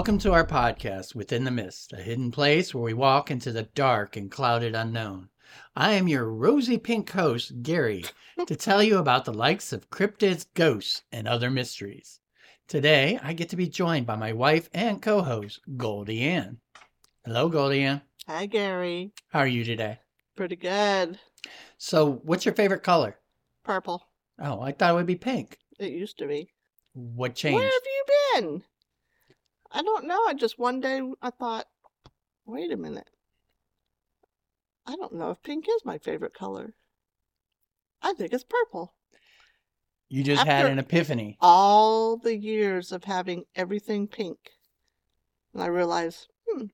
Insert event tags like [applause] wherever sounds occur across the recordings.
Welcome to our podcast, Within the Mist, a hidden place where we walk into the dark and clouded unknown. I am your rosy pink host, Gary, to tell you about the likes of cryptids, ghosts, and other mysteries. Today, I get to be joined by my wife and co host, Goldie Ann. Hello, Goldie Ann. Hi, Gary. How are you today? Pretty good. So, what's your favorite color? Purple. Oh, I thought it would be pink. It used to be. What changed? Where have you been? I don't know. I just one day I thought, wait a minute. I don't know if pink is my favorite color. I think it's purple. You just had an epiphany. All the years of having everything pink. And I realized, hmm,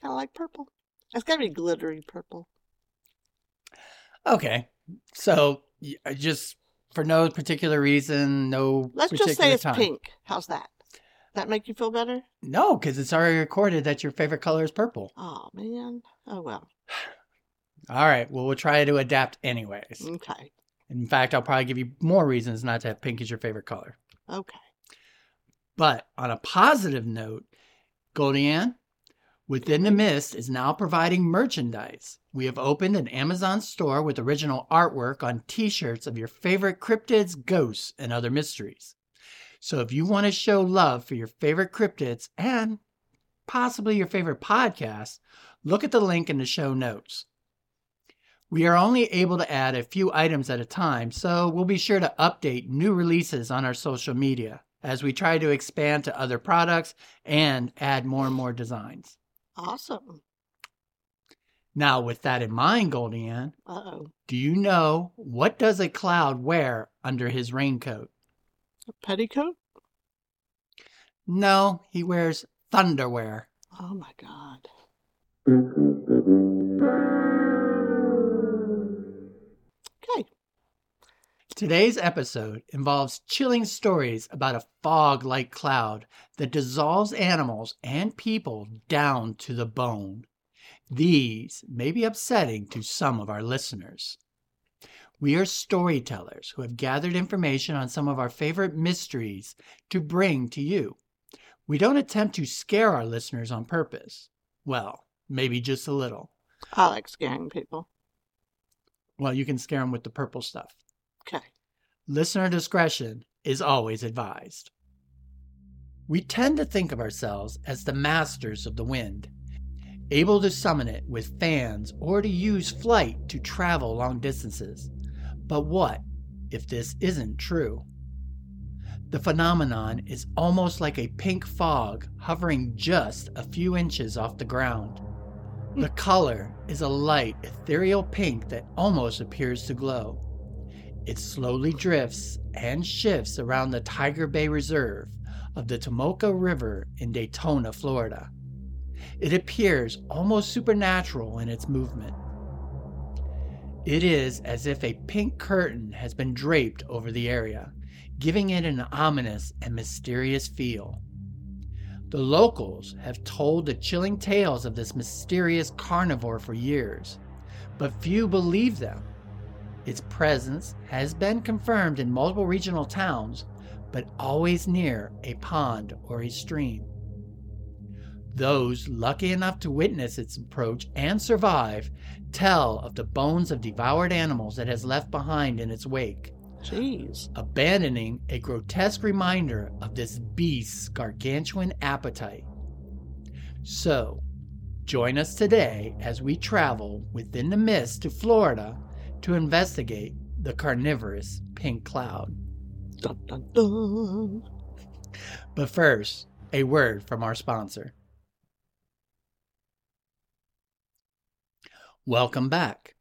kind of like purple. It's got to be glittery purple. Okay. So, just for no particular reason, no Let's just say it's time. pink. How's that? That make you feel better? No, because it's already recorded that your favorite color is purple. Oh, man. Oh, well. [sighs] All right. Well, we'll try to adapt anyways. Okay. In fact, I'll probably give you more reasons not to have pink as your favorite color. Okay. But on a positive note, Goldie Ann, Within the Mist is now providing merchandise. We have opened an Amazon store with original artwork on t shirts of your favorite cryptids, ghosts, and other mysteries. So if you want to show love for your favorite cryptids and possibly your favorite podcast, look at the link in the show notes. We are only able to add a few items at a time, so we'll be sure to update new releases on our social media as we try to expand to other products and add more and more designs. Awesome. Now, with that in mind, Goldie Ann, Uh oh. do you know what does a cloud wear under his raincoat? A petticoat? No, he wears thunderwear. Oh my god. Okay. Today's episode involves chilling stories about a fog like cloud that dissolves animals and people down to the bone. These may be upsetting to some of our listeners. We are storytellers who have gathered information on some of our favorite mysteries to bring to you. We don't attempt to scare our listeners on purpose. Well, maybe just a little. I like scaring people. Well, you can scare them with the purple stuff. Okay. Listener discretion is always advised. We tend to think of ourselves as the masters of the wind, able to summon it with fans or to use flight to travel long distances. But what if this isn't true? The phenomenon is almost like a pink fog hovering just a few inches off the ground. Hmm. The color is a light, ethereal pink that almost appears to glow. It slowly drifts and shifts around the Tiger Bay Reserve of the Tomoka River in Daytona, Florida. It appears almost supernatural in its movement. It is as if a pink curtain has been draped over the area, giving it an ominous and mysterious feel. The locals have told the chilling tales of this mysterious carnivore for years, but few believe them. Its presence has been confirmed in multiple regional towns, but always near a pond or a stream. Those lucky enough to witness its approach and survive tell of the bones of devoured animals it has left behind in its wake, Jeez. abandoning a grotesque reminder of this beast's gargantuan appetite. So, join us today as we travel within the mist to Florida to investigate the carnivorous pink cloud. Dun, dun, dun. But first, a word from our sponsor. Welcome back.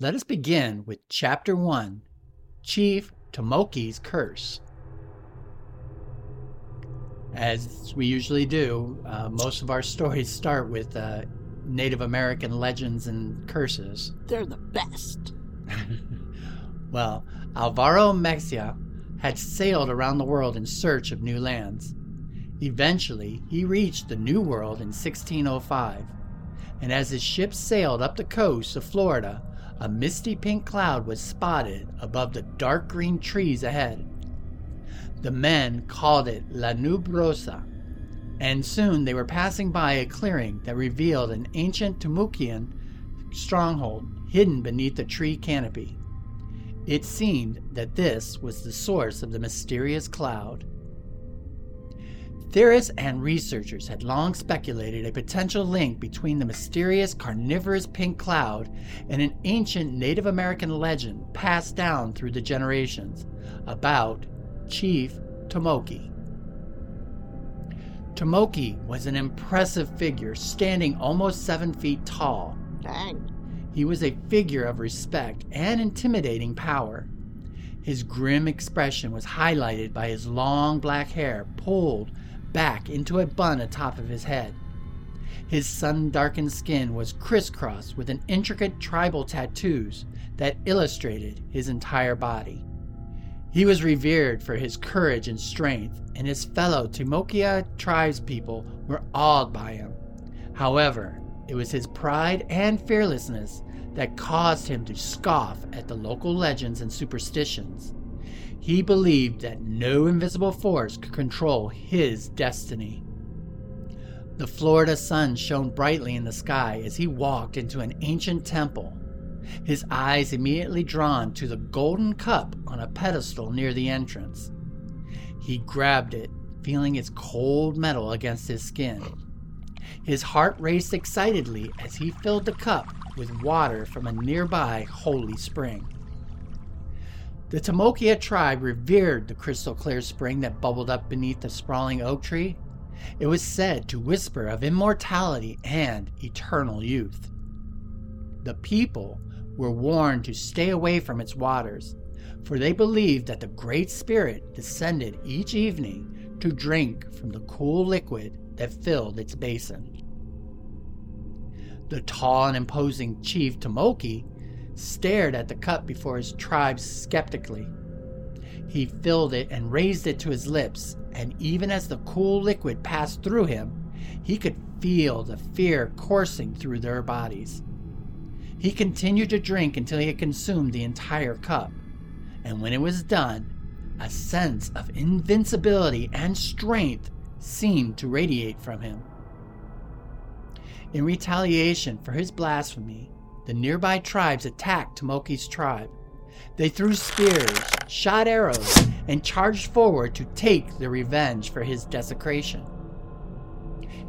Let us begin with Chapter 1 Chief Tomokie's Curse. As we usually do, uh, most of our stories start with uh, Native American legends and curses. They're the best. [laughs] well, Alvaro Mexia had sailed around the world in search of new lands. Eventually, he reached the New World in 1605, and as his ship sailed up the coast of Florida, a misty pink cloud was spotted above the dark green trees ahead. The men called it La Nubrosa, and soon they were passing by a clearing that revealed an ancient Tumukian stronghold hidden beneath a tree canopy. It seemed that this was the source of the mysterious cloud. Theorists and researchers had long speculated a potential link between the mysterious carnivorous pink cloud and an ancient Native American legend passed down through the generations about Chief Tomokie. Tomokie was an impressive figure, standing almost seven feet tall. Dang. He was a figure of respect and intimidating power. His grim expression was highlighted by his long black hair pulled back into a bun atop of his head. His sun darkened skin was crisscrossed with an intricate tribal tattoos that illustrated his entire body. He was revered for his courage and strength, and his fellow Timokia tribespeople were awed by him. However, it was his pride and fearlessness that caused him to scoff at the local legends and superstitions. He believed that no invisible force could control his destiny. The Florida sun shone brightly in the sky as he walked into an ancient temple, his eyes immediately drawn to the golden cup on a pedestal near the entrance. He grabbed it, feeling its cold metal against his skin. His heart raced excitedly as he filled the cup with water from a nearby holy spring. The Tomokia tribe revered the crystal clear spring that bubbled up beneath the sprawling oak tree. It was said to whisper of immortality and eternal youth. The people were warned to stay away from its waters, for they believed that the Great Spirit descended each evening to drink from the cool liquid that filled its basin. The tall and imposing chief Tomokie stared at the cup before his tribe skeptically. He filled it and raised it to his lips, and even as the cool liquid passed through him, he could feel the fear coursing through their bodies. He continued to drink until he had consumed the entire cup, and when it was done, a sense of invincibility and strength seemed to radiate from him. In retaliation for his blasphemy, the nearby tribes attacked Tomokie's tribe. They threw spears, shot arrows, and charged forward to take their revenge for his desecration.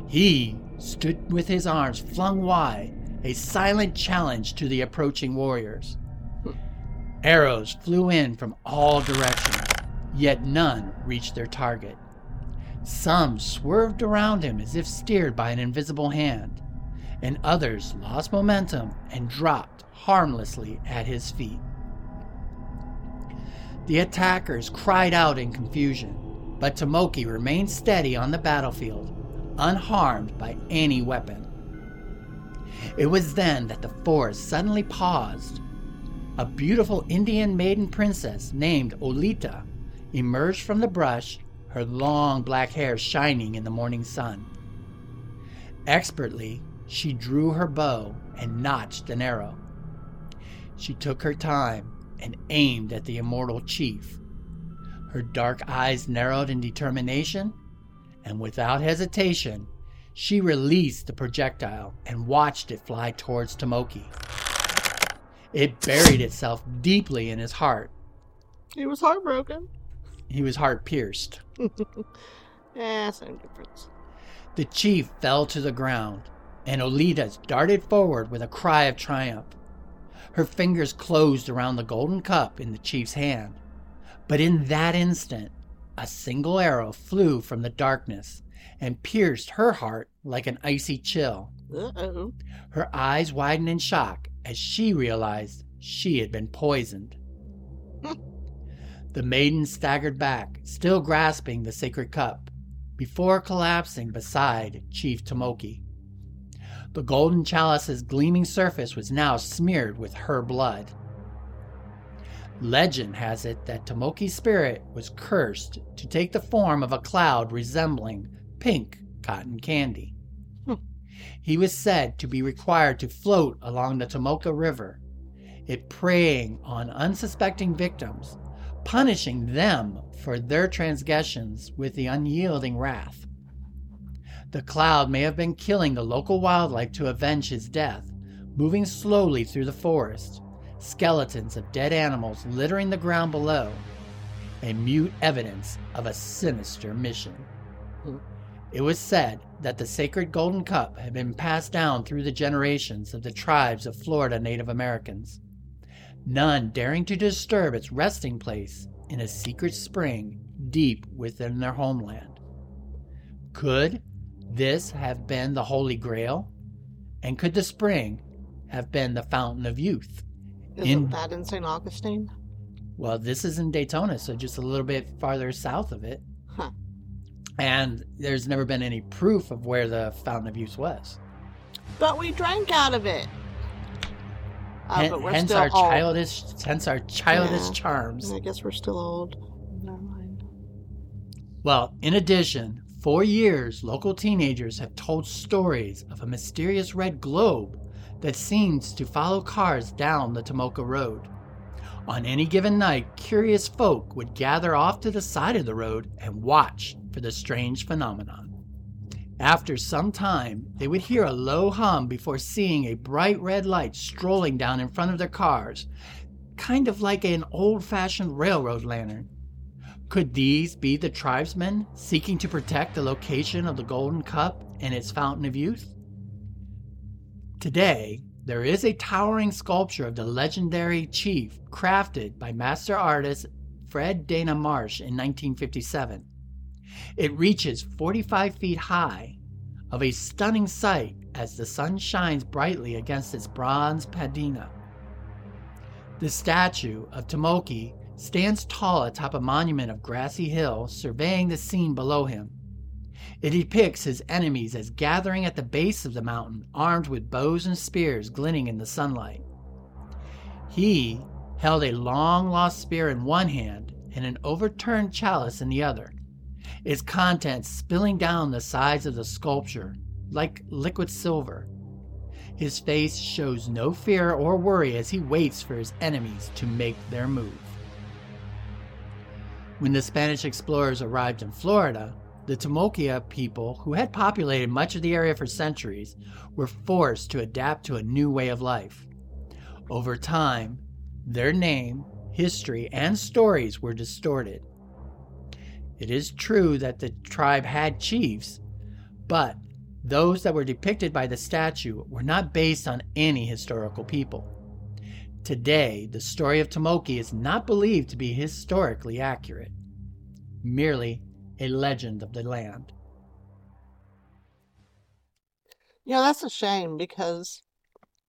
He stood with his arms flung wide, a silent challenge to the approaching warriors. Arrows flew in from all directions, yet none reached their target. Some swerved around him as if steered by an invisible hand and others lost momentum and dropped harmlessly at his feet. The attackers cried out in confusion, but Tomokie remained steady on the battlefield, unharmed by any weapon. It was then that the forest suddenly paused. A beautiful Indian maiden princess named Oleeta emerged from the brush, her long black hair shining in the morning sun. Expertly, she drew her bow and notched an arrow. She took her time and aimed at the immortal chief. Her dark eyes narrowed in determination, and without hesitation, she released the projectile and watched it fly towards Tomokie. It buried itself deeply in his heart. He was heartbroken. He was heart pierced. [laughs] yeah, same difference. The chief fell to the ground, and Oleeta darted forward with a cry of triumph. Her fingers closed around the golden cup in the chief's hand. But in that instant, a single arrow flew from the darkness and pierced her heart like an icy chill. Uh-oh. Her eyes widened in shock as she realized she had been poisoned. [laughs] the maiden staggered back, still grasping the sacred cup, before collapsing beside Chief Tomokie. The golden chalice's gleaming surface was now smeared with her blood. Legend has it that Tomokie's spirit was cursed to take the form of a cloud resembling pink cotton candy. He was said to be required to float along the Tomoka River, it preying on unsuspecting victims, punishing them for their transgressions with the unyielding wrath. The cloud may have been killing the local wildlife to avenge his death, moving slowly through the forest, skeletons of dead animals littering the ground below, a mute evidence of a sinister mission. It was said that the sacred golden cup had been passed down through the generations of the tribes of Florida Native Americans, none daring to disturb its resting place in a secret spring deep within their homeland. Could this have been the Holy Grail? And could the spring have been the fountain of youth? Isn't In- that in St. Augustine? Well, this is in Daytona, so just a little bit farther south of it. Huh. And there's never been any proof of where the fountain of youth was. But we drank out of it. Uh, Hen- but we're hence still our old. childish, hence our childish Yeah. charms. I guess we're still old. Never mind. Well, in addition, for years, local teenagers have told stories of a mysterious red globe that seems to follow cars down the Tomoka Road. On any given night, curious folk would gather off to the side of the road and watch for the strange phenomenon. After some time, they would hear a low hum before seeing a bright red light strolling down in front of their cars, kind of like an old fashioned railroad lantern. Could these be the tribesmen seeking to protect the location of the Golden Cup and its fountain of youth? Today, there is a towering sculpture of the legendary chief crafted by master artist Fred Dana Marsh in 1957. It reaches 45 feet high, of a stunning sight as the sun shines brightly against its bronze patina. The statue of Tomokie stands tall atop a monument of grassy hill, surveying the scene below him. It depicts his enemies as gathering at the base of the mountain, armed with bows and spears glinting in the sunlight. He held a long lost spear in one hand and an overturned chalice in the other, its contents spilling down the sides of the sculpture like liquid silver. His face shows no fear or worry as he waits for his enemies to make their move. When the Spanish explorers arrived in Florida, the Tomokia people, who had populated much of the area for centuries, were forced to adapt to a new way of life. Over time, their name, history, and stories were distorted. It is true that the tribe had chiefs, but those that were depicted by the statue were not based on any historical people. Today, the story of Tomokie is not believed to be historically accurate, merely a legend of the land. Yeah, that's a shame because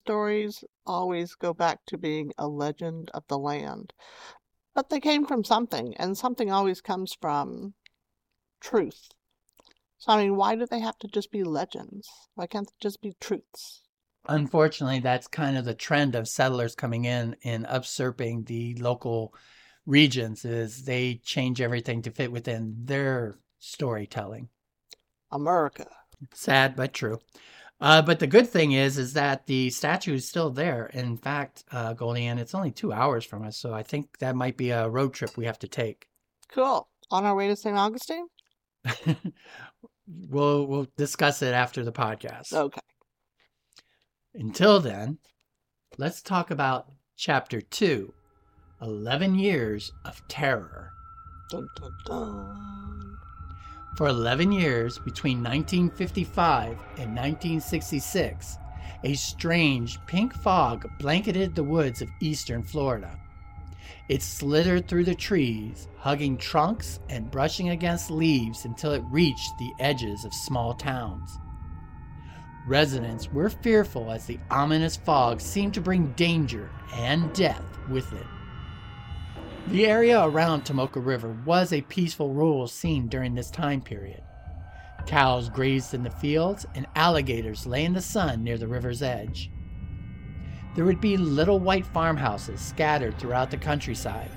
stories always go back to being a legend of the land. But they came from something, and something always comes from truth. So, I mean, why do they have to just be legends? Why can't they just be truths? Unfortunately, that's kind of the trend of settlers coming in and usurping the local regions is they change everything to fit within their storytelling. America. Sad but true. Uh, but the good thing is, is that the statue is still there. In fact, uh, Goldie Ann, it's only two hours from us, so I think that might be a road trip we have to take. Cool. On our way to St. Augustine? [laughs] we'll we'll discuss it after the podcast. Okay. Until then, let's talk about chapter two, 11 years of terror. Dun, dun, dun. For 11 years, between 1955 and 1966, a strange pink fog blanketed the woods of eastern Florida. It slithered through the trees, hugging trunks and brushing against leaves until it reached the edges of small towns. Residents were fearful as the ominous fog seemed to bring danger and death with it. The area around Tomoka River was a peaceful rural scene during this time period. Cows grazed in the fields, and alligators lay in the sun near the river's edge. There would be little white farmhouses scattered throughout the countryside,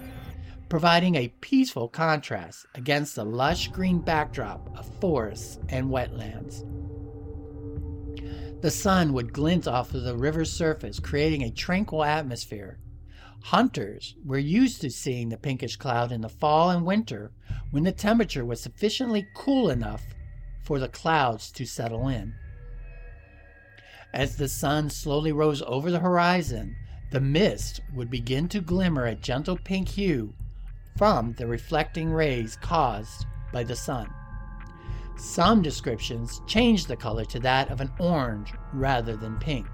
providing a peaceful contrast against the lush green backdrop of forests and wetlands. The sun would glint off of the river's surface, creating a tranquil atmosphere Hunters were used to seeing the pinkish cloud in the fall and winter when the temperature was sufficiently cool enough for the clouds to settle in. As the sun slowly rose over the horizon, the mist would begin to glimmer a gentle pink hue from the reflecting rays caused by the sun. Some descriptions change the color to that of an orange rather than pink.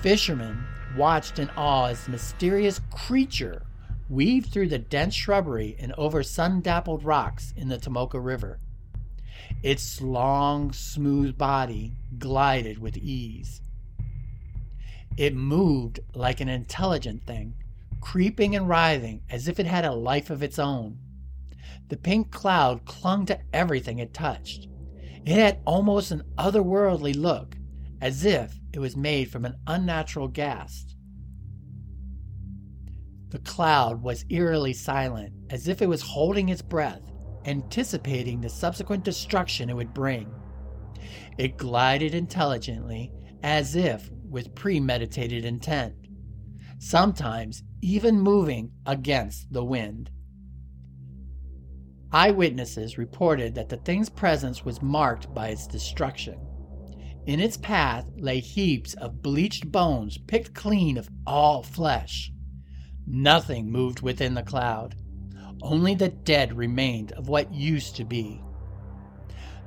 Fishermen watched in awe as the mysterious creature weaved through the dense shrubbery and over sun dappled rocks in the Tomoka River. Its long, smooth body glided with ease. It moved like an intelligent thing, creeping and writhing as if it had a life of its own. The pink cloud clung to everything it touched. It had almost an otherworldly look, as if it was made from an unnatural gas. The cloud was eerily silent, as if it was holding its breath, anticipating the subsequent destruction it would bring. It glided intelligently, as if with premeditated intent, sometimes even moving against the wind. Eyewitnesses reported that the thing's presence was marked by its destruction. In its path lay heaps of bleached bones picked clean of all flesh. Nothing moved within the cloud. Only the dead remained of what used to be.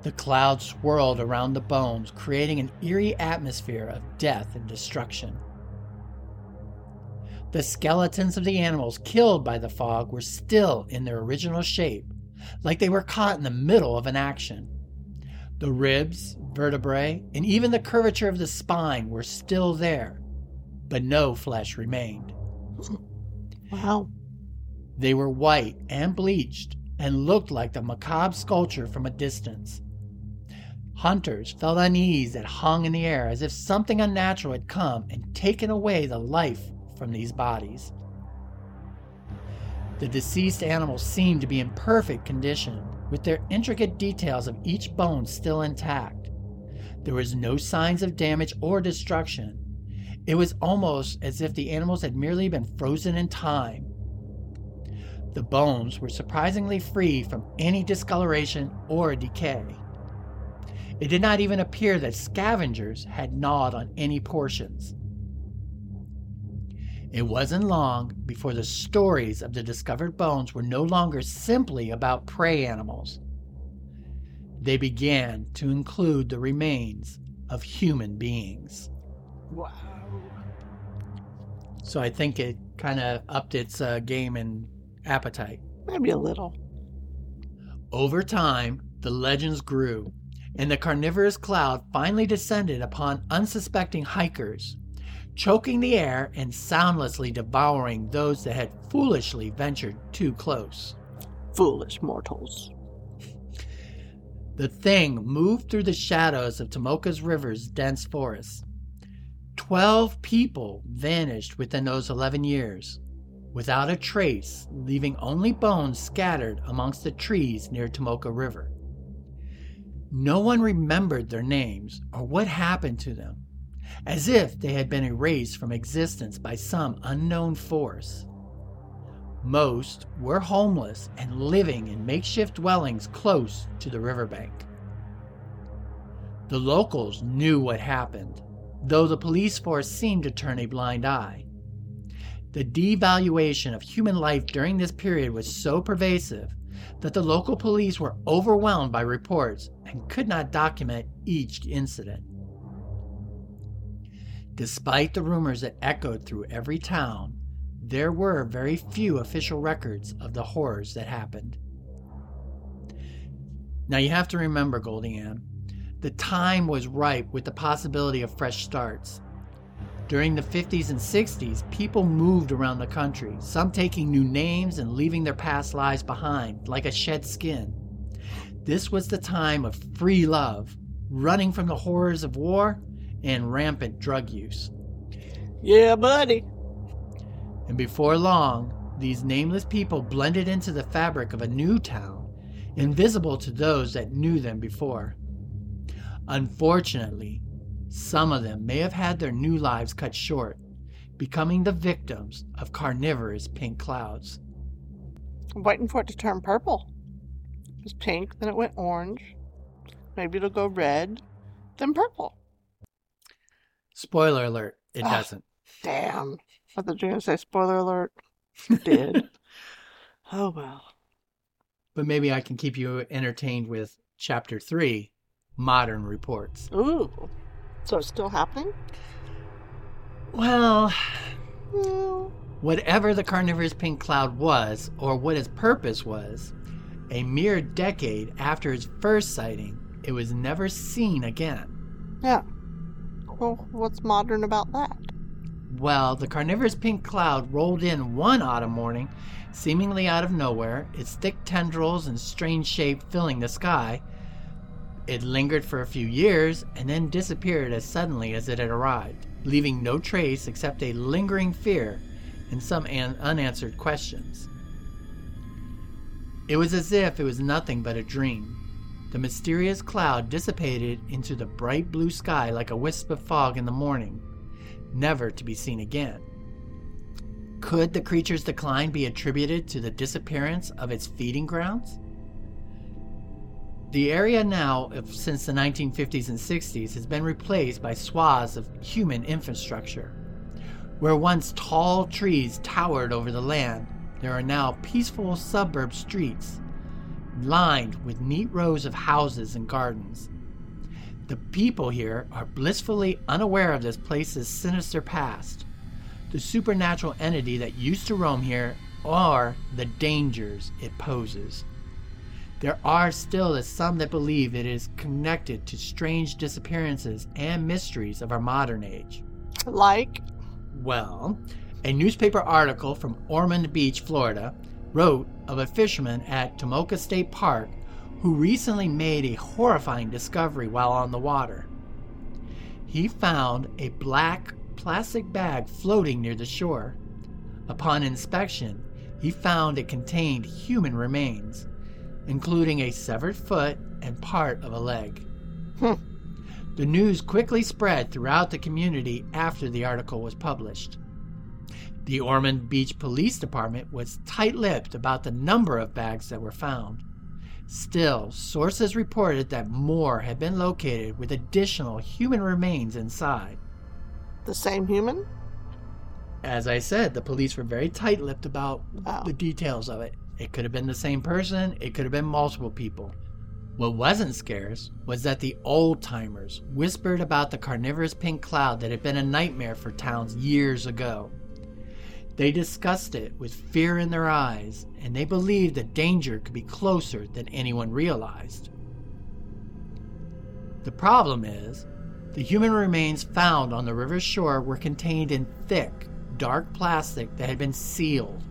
The cloud swirled around the bones, creating an eerie atmosphere of death and destruction. The skeletons of the animals killed by the fog were still in their original shape, like they were caught in the middle of an action. The ribs, vertebrae, and even the curvature of the spine were still there, but no flesh remained. Wow. They were white and bleached and looked like the macabre sculpture from a distance. Hunters felt unease that hung in the air as if something unnatural had come and taken away the life from these bodies. The deceased animals seemed to be in perfect condition, with their intricate details of each bone still intact. There was no signs of damage or destruction. It was almost as if the animals had merely been frozen in time. The bones were surprisingly free from any discoloration or decay. It did not even appear that scavengers had gnawed on any portions. It wasn't long before the stories of the discovered bones were no longer simply about prey animals. They began to include the remains of human beings. Wow. So I think it kind of upped its uh, game and appetite. Maybe a little. Over time, the legends grew, and the carnivorous cloud finally descended upon unsuspecting hikers choking the air and soundlessly devouring those that had foolishly ventured too close. Foolish mortals. The thing moved through the shadows of Tomoka's river's dense forests. Twelve people vanished within those eleven years, without a trace, leaving only bones scattered amongst the trees near Tomoka River. No one remembered their names or what happened to them as if they had been erased from existence by some unknown force. Most were homeless and living in makeshift dwellings close to the riverbank. The locals knew what happened, though the police force seemed to turn a blind eye. The devaluation of human life during this period was so pervasive that the local police were overwhelmed by reports and could not document each incident. Despite the rumors that echoed through every town, there were very few official records of the horrors that happened. Now you have to remember, Goldie Ann, the time was ripe with the possibility of fresh starts. During the 50s and 60s, people moved around the country, some taking new names and leaving their past lives behind, like a shed skin. This was the time of free love, running from the horrors of war and rampant drug use. Yeah, buddy. And before long, these nameless people blended into the fabric of a new town, invisible to those that knew them before. Unfortunately, some of them may have had their new lives cut short, becoming the victims of carnivorous pink clouds. I'm waiting for it to turn purple. It was pink, then it went orange. Maybe it'll go red, then purple. Spoiler alert, it Ah. doesn't. Damn. I thought you were going to say spoiler alert. Did. [laughs] oh, well. But maybe I can keep you entertained with chapter three modern reports. Ooh. So it's still happening? Well, Well, whatever the carnivorous pink cloud was, or what its purpose was, a mere decade after its first sighting, it was never seen again. yeah. Well, what's modern about that? Well, the carnivorous pink cloud rolled in one autumn morning, seemingly out of nowhere, its thick tendrils and strange shape filling the sky. It lingered for a few years and then disappeared as suddenly as it had arrived, leaving no trace except a lingering fear and some an- unanswered questions. It was as if it was nothing but a dream. The mysterious cloud dissipated into the bright blue sky like a wisp of fog in the morning, never to be seen again. Could the creature's decline be attributed to the disappearance of its feeding grounds? The area now, since the 1950s and 60s, has been replaced by swaths of human infrastructure. Where once tall trees towered over the land, there are now peaceful suburb streets lined with neat rows of houses and gardens. The people here are blissfully unaware of this place's sinister past, the supernatural entity that used to roam here, or the dangers it poses. There are still some that believe it is connected to strange disappearances and mysteries of our modern age. Like, Well, a newspaper article from Ormond Beach, Florida, wrote of a fisherman at Tomoka State Park who recently made a horrifying discovery while on the water. He found a black plastic bag floating near the shore. Upon inspection, he found it contained human remains, including a severed foot and part of a leg. Hmm. The news quickly spread throughout the community after the article was published. The Ormond Beach Police Department was tight lipped about the number of bags that were found. Still, sources reported that more had been located with additional human remains inside. the same human? As I said, the police were very tight lipped about Oh. the details of it. It could have been the same person, it could have been multiple people. What wasn't scarce was that the old timers whispered about the carnivorous pink cloud that had been a nightmare for towns years ago. They discussed it with fear in their eyes, and they believed that danger could be closer than anyone realized. The problem is, the human remains found on the river's shore were contained in thick, dark plastic that had been sealed,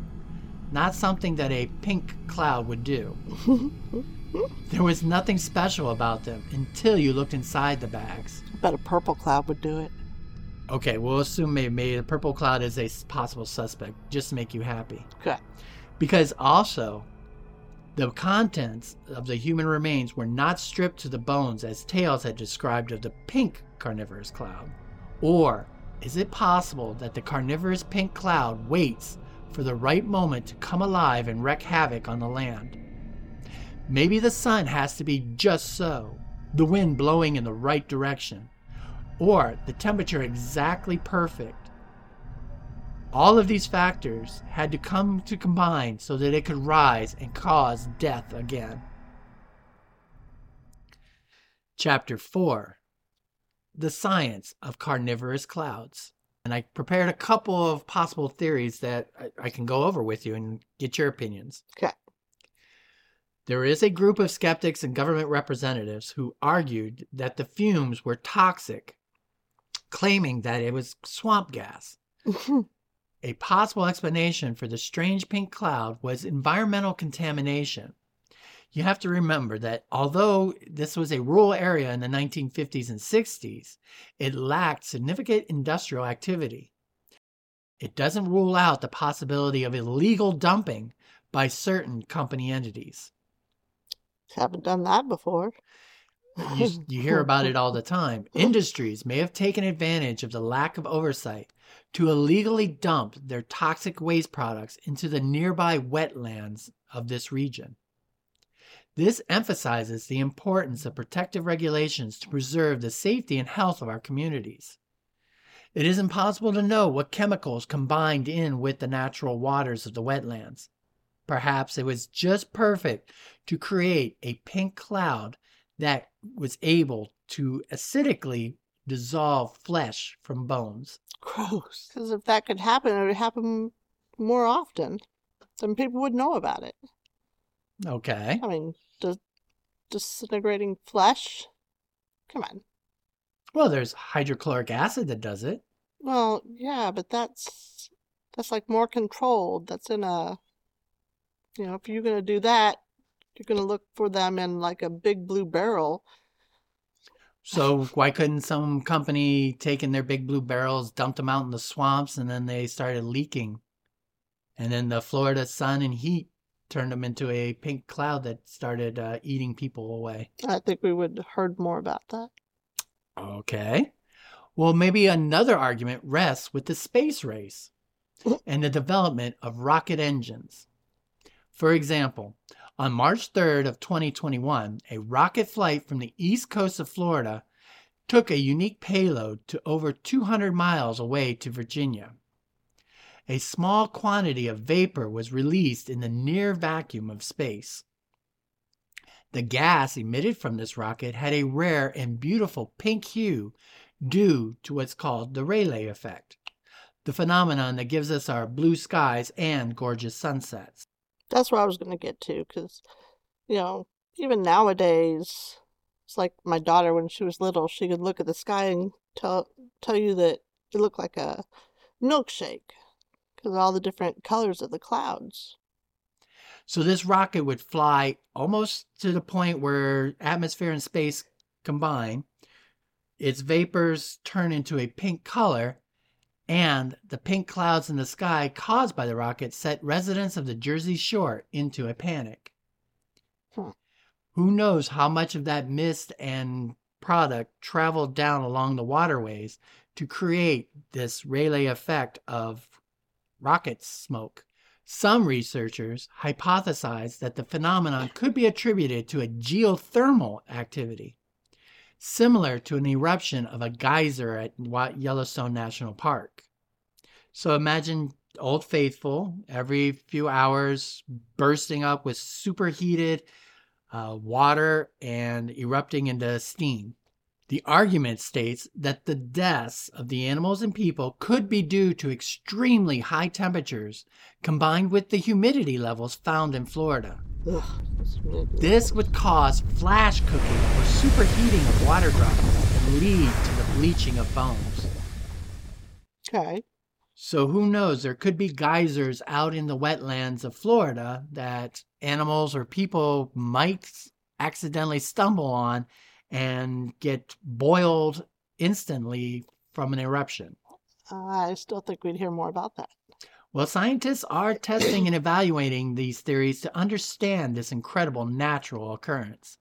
not something that a pink cloud would do. [laughs] There was nothing special about them until you looked inside the bags. bet a purple cloud would do it. Okay, we'll assume maybe, maybe the purple cloud is a possible suspect, just to make you happy. Okay. Because also, the contents of the human remains were not stripped to the bones as Tales had described of the pink carnivorous cloud. Or is it possible that the carnivorous pink cloud waits for the right moment to come alive and wreak havoc on the land? Maybe the sun has to be just so, the wind blowing in the right direction, or the temperature exactly perfect. All of these factors had to come to combine so that it could rise and cause death again. Chapter 4 The Science of Carnivorous Clouds. And I prepared a couple of possible theories that I, I can go over with you and get your opinions. Okay. There is a group of skeptics and government representatives who argued that the fumes were toxic, claiming that it was swamp gas. Mm-hmm. A possible explanation for the strange pink cloud was environmental contamination. You have to remember that although this was a rural area in the 1950s and 60s, it lacked significant industrial activity. It doesn't rule out the possibility of illegal dumping by certain company entities. Haven't done that before. You, you hear about it all the time. [laughs] Industries may have taken advantage of the lack of oversight to illegally dump their toxic waste products into the nearby wetlands of this region. This emphasizes the importance of protective regulations to preserve the safety and health of our communities. It is impossible to know what chemicals combined in with the natural waters of the wetlands. Perhaps it was just perfect to create a pink cloud that was able to acidically dissolve flesh from bones. Gross. Because if that could happen, it would happen more often. Then people would know about it. Okay. I mean, dis- disintegrating flesh? Come on. Well, there's hydrochloric acid that does it. Well, yeah, but that's that's like more controlled. That's in a you know, if you're gonna do that, you're gonna look for them in like a big blue barrel. So why couldn't some company take in their big blue barrels, dump them out in the swamps, and then they started leaking? And then the Florida sun and heat turned them into a pink cloud that started uh, eating people away. I think we would have heard more about that. Okay. Well, maybe another argument rests with the space race [laughs] and the development of rocket engines. For example, on March 3rd of 2021, a rocket flight from the east coast of Florida took a unique payload to over 200 miles away to Virginia. A small quantity of vapor was released in the near vacuum of space. The gas emitted from this rocket had a rare and beautiful pink hue due to what's called the Rayleigh effect, the phenomenon that gives us our blue skies and gorgeous sunsets. That's where I was gonna get to, because you know, even nowadays, it's like my daughter when she was little, she could look at the sky and tell tell you that it looked like a milkshake because all the different colors of the clouds. So this rocket would fly almost to the point where atmosphere and space combine. Its vapors turn into a pink color, and the pink clouds in the sky caused by the rocket set residents of the Jersey Shore into a panic. Hmm. Who knows how much of that mist and product traveled down along the waterways to create this Rayleigh effect of rocket smoke. Some researchers hypothesize that the phenomenon could be attributed to a geothermal activity, similar to an eruption of a geyser at Yellowstone National Park. So imagine Old Faithful every few hours bursting up with superheated uh, water and erupting into steam. The argument states that the deaths of the animals and people could be due to extremely high temperatures combined with the humidity levels found in Florida. Ugh, This would cause flash cooking or superheating of water droplets and lead to the bleaching of bones. okay. So who knows? There could be geysers out in the wetlands of Florida that animals or people might accidentally stumble on and get boiled instantly from an eruption. I still think we'd hear more about that. Well, scientists are testing and evaluating these theories to understand this incredible natural occurrence.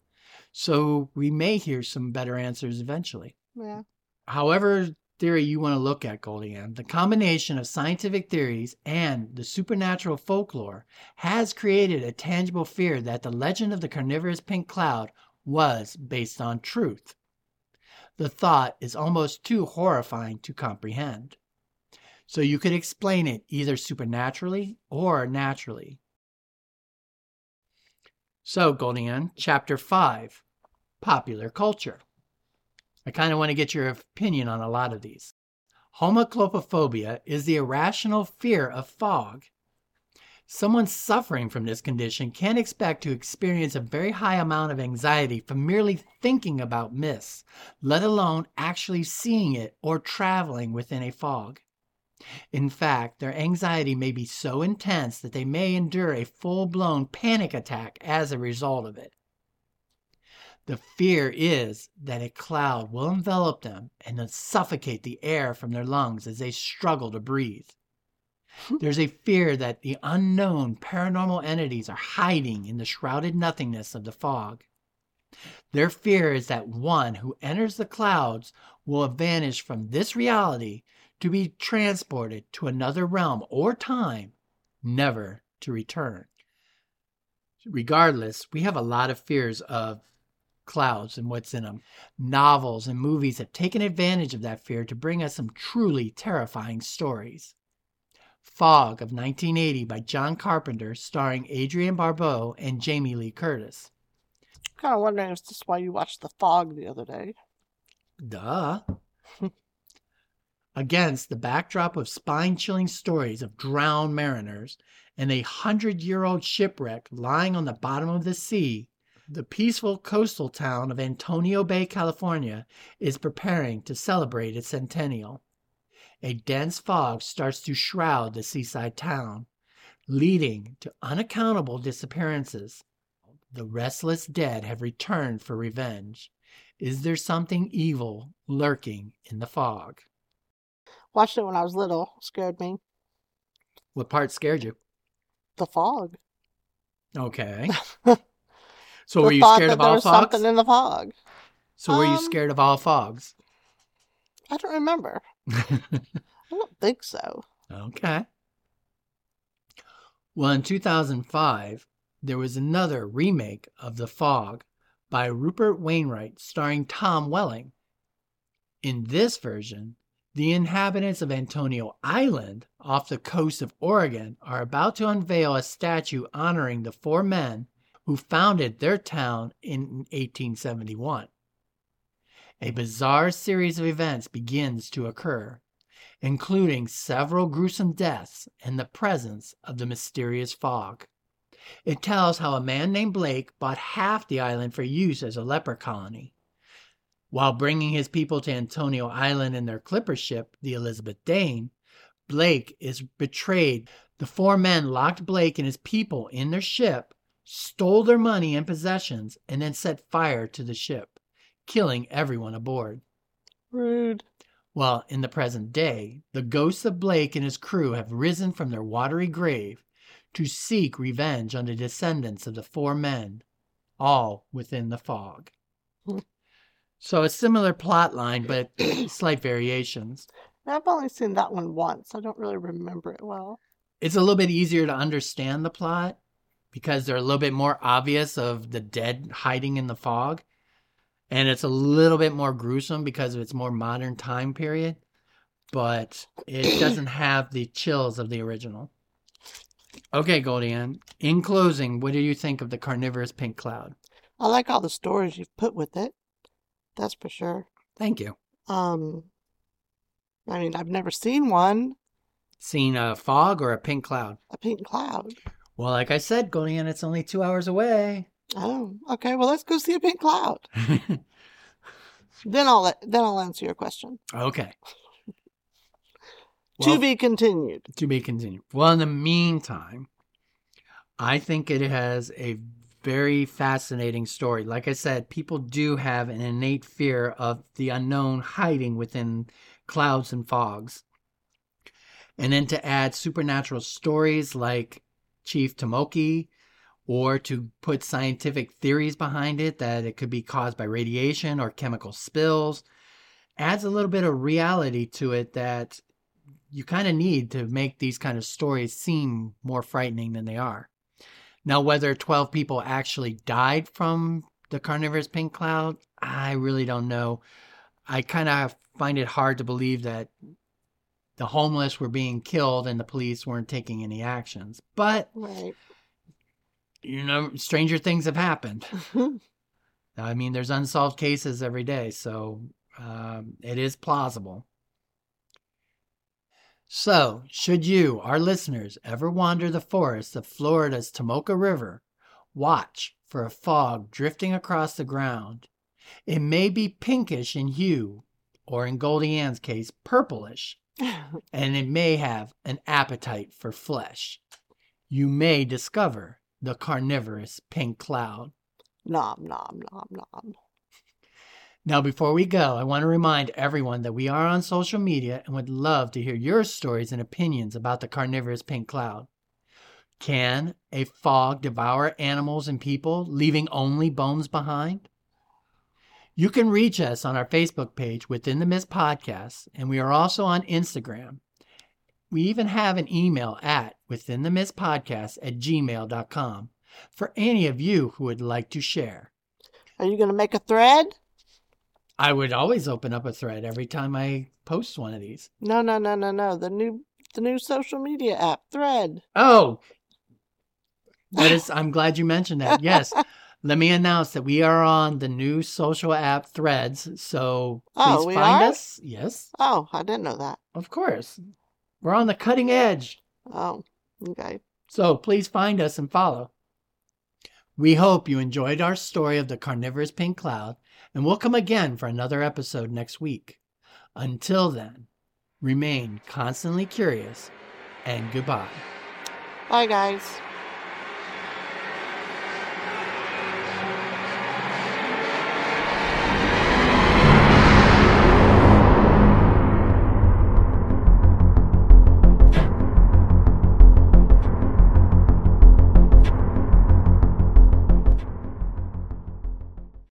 So we may hear some better answers eventually. Yeah. However, theory you want to look at, Goldie the combination of scientific theories and the supernatural folklore has created a tangible fear that the legend of the carnivorous pink cloud was based on truth. The thought is almost too horrifying to comprehend. So you could explain it either supernaturally or naturally. So, Goldie chapter 5 Popular Culture. I kind of want to get your opinion on a lot of these. Homichlophobia is the irrational fear of fog. Someone suffering from this condition can expect to experience a very high amount of anxiety from merely thinking about mists, let alone actually seeing it or traveling within a fog. In fact, their anxiety may be so intense that they may endure a full blown panic attack as a result of it. The fear is that a cloud will envelop them and then suffocate the air from their lungs as they struggle to breathe. There's a fear that the unknown paranormal entities are hiding in the shrouded nothingness of the fog. Their fear is that one who enters the clouds will vanish from this reality to be transported to another realm or time, never to return. Regardless, we have a lot of fears of clouds and what's in them. Novels and movies have taken advantage of that fear to bring us some truly terrifying stories. Fog of 1980 by John Carpenter, starring Adrienne Barbeau and Jamie Lee Curtis. Kind of wondering if this is why you watched The Fog the other day. Duh. [laughs] Against the backdrop of spine chilling stories of drowned mariners and a hundred year old shipwreck lying on the bottom of the sea, the peaceful coastal town of Antonio Bay, California is preparing to celebrate its centennial. A dense fog starts to shroud the seaside town, leading to unaccountable disappearances. The restless dead have returned for revenge. Is there something evil lurking in the fog? Watched it when I was little. Scared me. What part scared you? The fog. Okay. [laughs] So The were you scared of all fogs? something in the fog. So were you Um, scared of all fogs? I don't remember. [laughs] I don't think so. okay. Well, in 2005, there was another remake of The Fog by Rupert Wainwright starring Tom Welling. In this version, the inhabitants of Antonio Island off the coast of Oregon are about to unveil a statue honoring the four men who founded their town in 1871. A bizarre series of events begins to occur, including several gruesome deaths and the presence of the mysterious fog. It tells how a man named Blake bought half the island for use as a leper colony. While bringing his people to Antonio Island in their clipper ship, the Elizabeth Dane, Blake is betrayed. The four men locked Blake and his people in their ship, stole their money and possessions, and then set fire to the ship, killing everyone aboard. Rude. Well, in the present day, the ghosts of Blake and his crew have risen from their watery grave to seek revenge on the descendants of the four men, all within the fog. [laughs] So a similar plot line, but [clears throat] slight variations. I've only seen that one once. I don't really remember it well. It's a little bit easier to understand the plot because they're a little bit more obvious of the dead hiding in the fog. And it's a little bit more gruesome because of its more modern time period, but it doesn't [clears throat] have the chills of the original. Okay, GoldieAnn. In closing, what do you think of the carnivorous pink cloud? I like all the stories you've put with it. That's for sure. Thank you. Um, I mean, I've never seen one. Seen a fog or a pink cloud? A pink cloud. Well, like I said, GoldieAnn, it's only two hours away. Oh, okay. Well, let's go see a pink cloud. [laughs] Then I'll then I'll answer your question. okay. [laughs] to Well, be continued. to be continued. Well, in the meantime, I think it has a very fascinating story. Like I said, people do have an innate fear of the unknown hiding within clouds and fogs. And then to add supernatural stories like Chief Tomokie, or to put scientific theories behind it that it could be caused by radiation or chemical spills, adds a little bit of reality to it that you kind of need to make these kind of stories seem more frightening than they are. Now, whether 12 people actually died from the carnivorous pink cloud, I really don't know. I kind of find it hard to believe that the homeless were being killed and the police weren't taking any actions. But, Right. you know, stranger things have happened. [laughs] I mean, there's unsolved cases every day, so um, it is plausible. So, should you, our listeners, ever wander the forests of Florida's Tomoka River, watch for a fog drifting across the ground. It may be pinkish in hue, or in GoldieAnn's case, purplish, [laughs] and it may have an appetite for flesh. You may discover the carnivorous pink cloud. nom, nom, nom, nom. Now, before we go, I want to remind everyone that we are on social media and would love to hear your stories and opinions about the carnivorous pink cloud. Can a fog devour animals and people, leaving only bones behind? You can reach us on our Facebook page within the Mist Podcast, and we are also on Instagram. We even have an email at within the mist podcast at gmail.com. for any of you who would like to share. Are you going to make a thread? I would always open up a thread every time I post one of these. No, no, no, no, no. The new the new social media app, Thread. Oh, that [laughs] is. I'm glad you mentioned that. Yes. Let me announce that we are on the new social app Threads. So oh, please Oh, we find are? us. Yes, Oh, I didn't know that. of course. We're on the cutting edge. Oh, okay. So please find us and follow. We hope you enjoyed our story of the carnivorous pink cloud, and we'll come again for another episode next week. Until then, remain constantly curious and goodbye. Bye, guys.